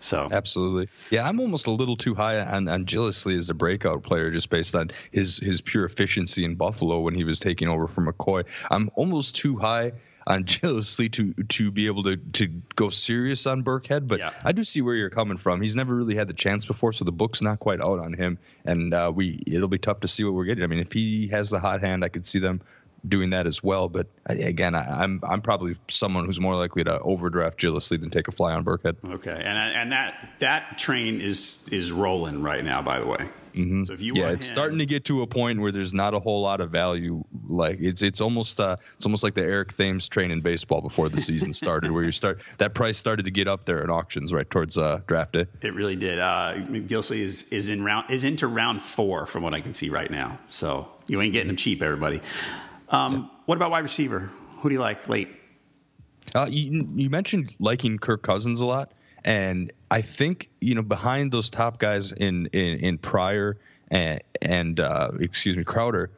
So absolutely, yeah. I'm almost a little too high on, on Gillislee as a breakout player, just based on his his pure efficiency in Buffalo when he was taking over from McCoy. I'm almost too high on <laughs> Gillislee to to be able to to go serious on Burkhead, but yeah. I do see where you're coming from. He's never really had the chance before, so the book's not quite out on him, and uh, we it'll be tough to see what we're getting. I mean, if he has the hot hand, I could see them doing that as well. But again, I, am I'm, I'm probably someone who's more likely to overdraft Gillislee than take a fly on Burkhead. Okay, and and that that train is is rolling right now. By the way, Mm-hmm. So if you yeah, it's him, starting to get to a point where there's not a whole lot of value. Like it's it's almost uh, it's almost like the Eric Thames train in baseball before the season <laughs> started, where you start that price started to get up there in auctions right towards uh, draft day. It really did. Uh, is is in round is into round four from what I can see right now. So you ain't getting him cheap, everybody. Um, what about wide receiver? Who do you like late? Uh, you, you mentioned liking Kirk Cousins a lot. And I think you know behind those top guys in in, in Pryor and, and uh, excuse me Crowder,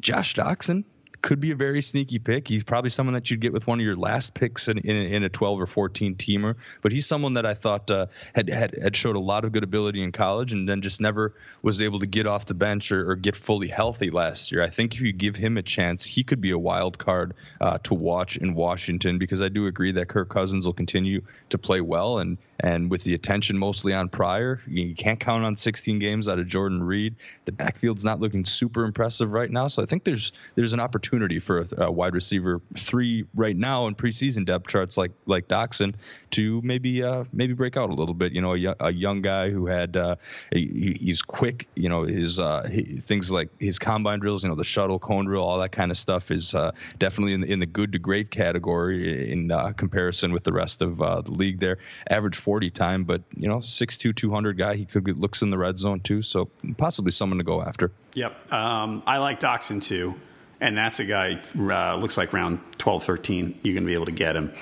Josh Doctson could be a very sneaky pick. He's probably someone that you'd get with one of your last picks in, in, in a 12 or 14 teamer. But he's someone that I thought uh, had, had had showed a lot of good ability in college, and then just never was able to get off the bench or, or get fully healthy last year. I think if you give him a chance, he could be a wild card uh, to watch in Washington because I do agree that Kirk Cousins will continue to play well and and with the attention mostly on Pryor, you can't count on 16 games out of Jordan Reed. The backfield's not looking super impressive right now, so I think there's there's an opportunity for a, a wide receiver three right now in preseason depth charts like like Doctson to maybe uh, maybe break out a little bit. You know, a, a young guy who had uh, he, he's quick. You know, his uh, he, things like his combine drills, you know, the shuttle cone drill, all that kind of stuff is uh, definitely in the, in the good to great category in uh, comparison with the rest of uh, the league. There, average 40 time, but you know, 6'2", 200 guy. He could get looks in the red zone too, so possibly someone to go after. Yep, um, I like Doctson too, and that's a guy uh, looks like round 12, 13. You're going to be able to get him,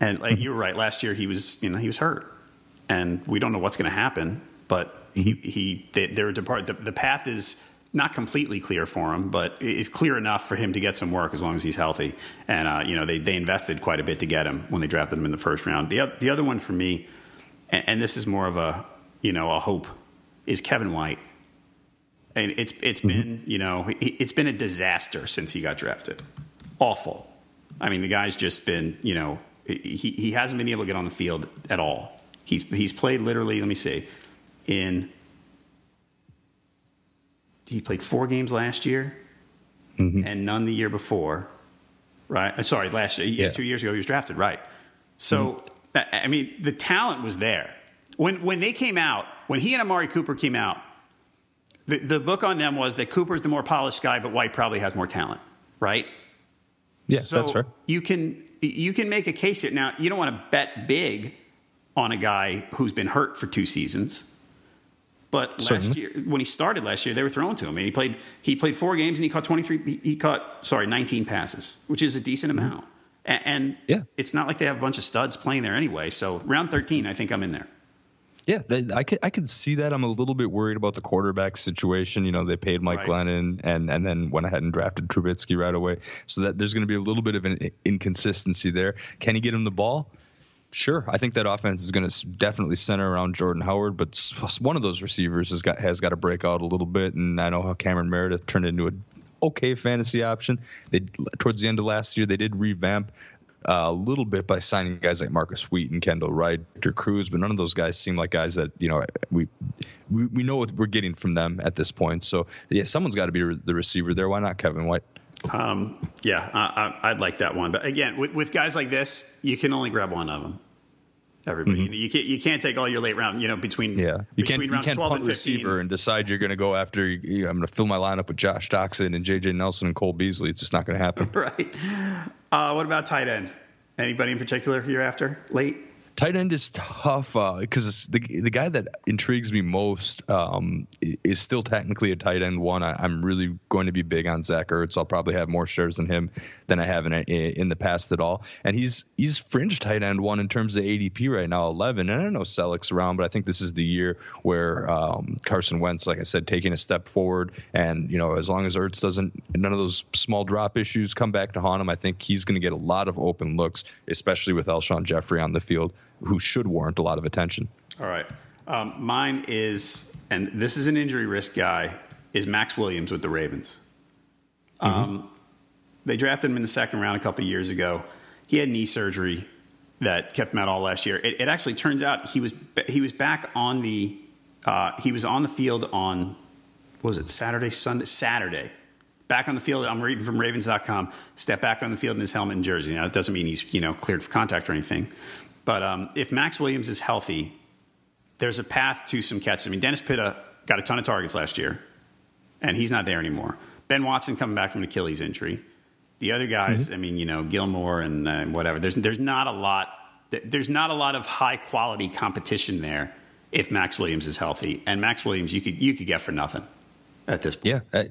and like you were right. Last year he was, you know, he was hurt, and we don't know what's going to happen. But he he they, they're depart. The, the path is not completely clear for him, but it's clear enough for him to get some work as long as he's healthy. And uh, you know they they invested quite a bit to get him when they drafted him in the first round. The the other one for me, and, and this is more of a you know a hope, is Kevin White. And it's it's mm-hmm. been you know it's been a disaster since he got drafted, awful. I mean the guy's just been you know he he hasn't been able to get on the field at all. He's he's played literally. Let me see, in he played four games last year mm-hmm. and none the year before, right? Uh, sorry, last year, yeah. two years ago he was drafted, right? So, mm-hmm. I mean, the talent was there. When, when they came out, when he and Amari Cooper came out, the, the book on them was that Cooper's the more polished guy, but White probably has more talent, right? Yeah, so that's fair. You can you can make a case here. Now, you don't want to bet big on a guy who's been hurt for two seasons but last year, when he started last year, they were thrown to him. And he played he played four games and he caught twenty three. He caught sorry nineteen passes, which is a decent mm-hmm. amount. And, and yeah. it's not like they have a bunch of studs playing there anyway. So round thirteen, I think I'm in there. Yeah, they, I could I could see that. I'm a little bit worried about the quarterback situation. You know, they paid Mike right. Glennon and and then went ahead and drafted Trubisky right away. So that there's going to be a little bit of an inconsistency there. Can he get him the ball? Sure, I think that offense is going to definitely center around Jordan Howard, but one of those receivers has got has got to break out a little bit. And I know how Cameron Meredith turned into an okay fantasy option. They towards the end of last year they did revamp uh, a little bit by signing guys like Marcus Wheat and Kendall Wright, Victor Cruz, but none of those guys seem like guys that you know we we, we know what we're getting from them at this point. So yeah, someone's got to be the receiver there. Why not Kevin White? Um, yeah, I, would like that one. But again, with, with, guys like this, you can only grab one of them. Everybody, mm-hmm. you, can't you can't take all your late round. You know, between yeah, you can't you can't punt receiver and decide you're going to go after. You know, I'm going to fill my lineup with Josh Doctson and J.J. Nelson and Cole Beasley. It's just not going to happen. <laughs> right. Uh, what about tight end? Anybody in particular you're after late? Tight end is tough because uh, the the guy that intrigues me most um, is still technically a tight end one. I, am really going to be big on Zach Ertz. I'll probably have more shares in him than I have in in the past at all. And he's he's fringe tight end one in terms of ADP right now, 11. And I don't know Celek's around, but I think this is the year where um, Carson Wentz, like I said, taking a step forward. And you know, as long as Ertz doesn't none of those small drop issues come back to haunt him, I think he's going to get a lot of open looks, especially with Alshon Jeffery on the field who should warrant a lot of attention. All right. Um, mine is, and this is an injury risk guy, is Maxx Williams with the Ravens. Mm-hmm. Um, they drafted him in the second round a couple years ago. He had knee surgery that kept him out all last year. It, it actually turns out he was he was back on the uh, he was on the field on was it Saturday Sunday Saturday back on the field. I'm reading from Ravens.com. Step back on the field in his helmet and jersey. Now it doesn't mean he's you know cleared for contact or anything, but um, if Maxx Williams is healthy, there's a path to some catches. I mean, Dennis Pitta got a ton of targets last year, and he's not there anymore. Ben Watson coming back from an Achilles injury. The other guys, mm-hmm. I mean, you know, Gillmore and uh, whatever. There's there's not a lot. There's not a lot of high quality competition there if Maxx Williams is healthy. And Maxx Williams, you could you could get for nothing at this point. Yeah, I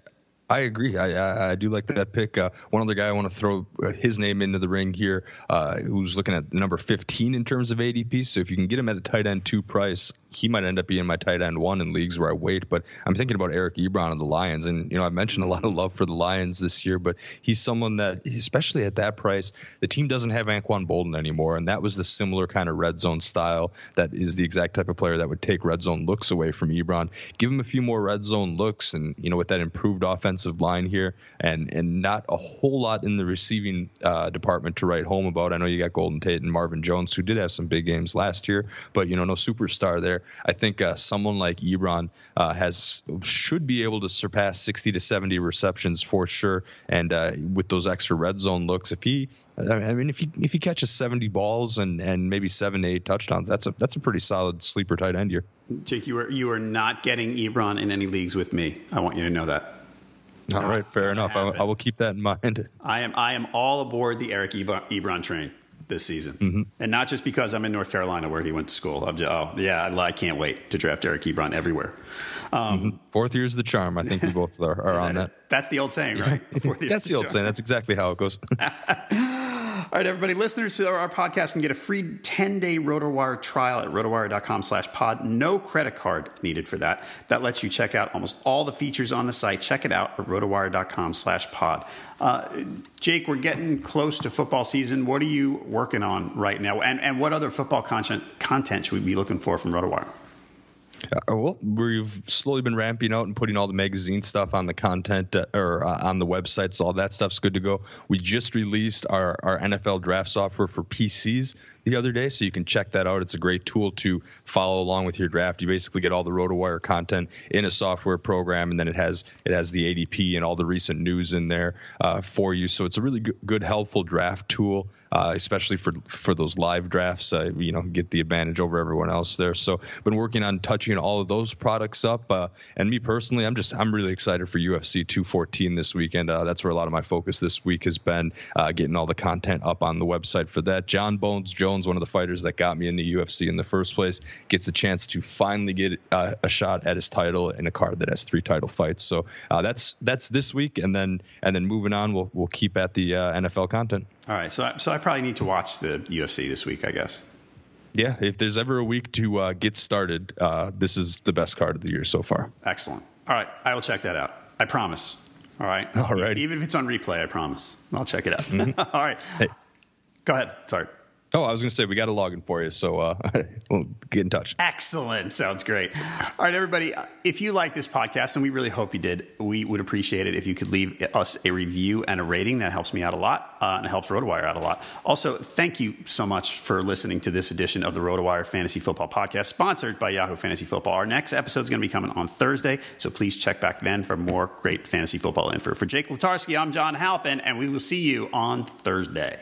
agree. I, I, I, do like that pick. Uh, one other guy I want to throw uh, his name into the ring here, uh, who's looking at number 15 in terms of ADP. So if you can get him at a tight end two price, he might end up being my tight end one in leagues where I wait. But I'm thinking about Eric Ebron of the Lions, and you know I mentioned a lot of love for the Lions this year, but he's someone that, especially at that price, the team doesn't have Anquan Boldin anymore, and that was the similar kind of red zone style that is the exact type of player that would take red zone looks away from Ebron. Give him a few more red zone looks, and you know with that improved offensive line here, and and not a whole lot in the receiving uh, department to write home about. I know you got Golden Tate and Marvin Jones, who did have some big games last year, but you know no superstar there. I think uh, someone like Ebron uh, has should be able to surpass 60 to 70 receptions for sure, and uh, with those extra red zone looks, if he I mean, if he if he catches seventy balls and, and maybe seven to eight touchdowns, that's a that's a pretty solid sleeper tight end here. Jake, you are you are not getting Ebron in any leagues with me. I want you to know that. All right, fair enough. I, I, will keep that in mind. I am I am all aboard the Eric Ebron train this season, mm-hmm. and not just because I'm in North Carolina where he went to school. I'm just, oh yeah, I can't wait to draft Eric Ebron everywhere. Um, mm-hmm. Fourth year's the charm. I think we both are, are <laughs> on that. that. That's the old saying, right? <laughs> That's the, the old charm. saying. That's exactly how it goes. <laughs> All right, everybody, listeners to our podcast can get a free 10-day RotoWire trial at rotowire.com slash pod. No credit card needed for that. That lets you check out almost all the features on the site. Check it out at rotowire.com slash pod. Uh, Jake, we're getting close to football season. What are you working on right now? And, and what other football content, content should we be looking for from RotoWire? Uh, well, we've slowly been ramping out and putting all the magazine stuff on the content uh, or uh, on the websites. All that stuff's good to go. We just released our, our NFL draft software for PCs the other day, so you can check that out. It's a great tool to follow along with your draft. You basically get all the RotoWire content in a software program, and then it has it has the ADP and all the recent news in there uh, for you. So it's a really good, good helpful draft tool, uh, especially for for those live drafts. Uh, you know, get the advantage over everyone else there. So been working on touching all of those products up, uh, and me personally, I'm just I'm really excited for UFC 214 this weekend. Uh, that's where a lot of my focus this week has been uh, getting all the content up on the website for that. Jon Bones Jones Jones, one of the fighters that got me into UFC in the first place, gets a chance to finally get uh, a shot at his title in a card that has three title fights. So uh, that's that's this week, and then and then moving on, we'll we'll keep at the uh, NFL content. All right, so I, so I probably need to watch the UFC this week, I guess. Yeah, if there's ever a week to uh, get started, uh, this is the best card of the year so far. Excellent. All right, I will check that out. I promise. All right. All right. Even if it's on replay, I promise. I'll check it out. Mm-hmm. <laughs> All right. Hey. Go ahead. Sorry. Oh, I was going to say we got a login for you, so uh, <laughs> we'll get in touch. Excellent, sounds great. All right, everybody, if you like this podcast, and we really hope you did, we would appreciate it if you could leave us a review and a rating. That helps me out a lot, uh, and it helps RotoWire out a lot. Also, thank you so much for listening to this edition of the RotoWire Fantasy Football Podcast, sponsored by Yahoo Fantasy Football. Our next episode is going to be coming on Thursday, so please check back then for more great fantasy football info. For Jake Letarski, I'm John Halpin, and we will see you on Thursday.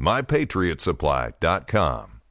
MyPatriotSupply.com.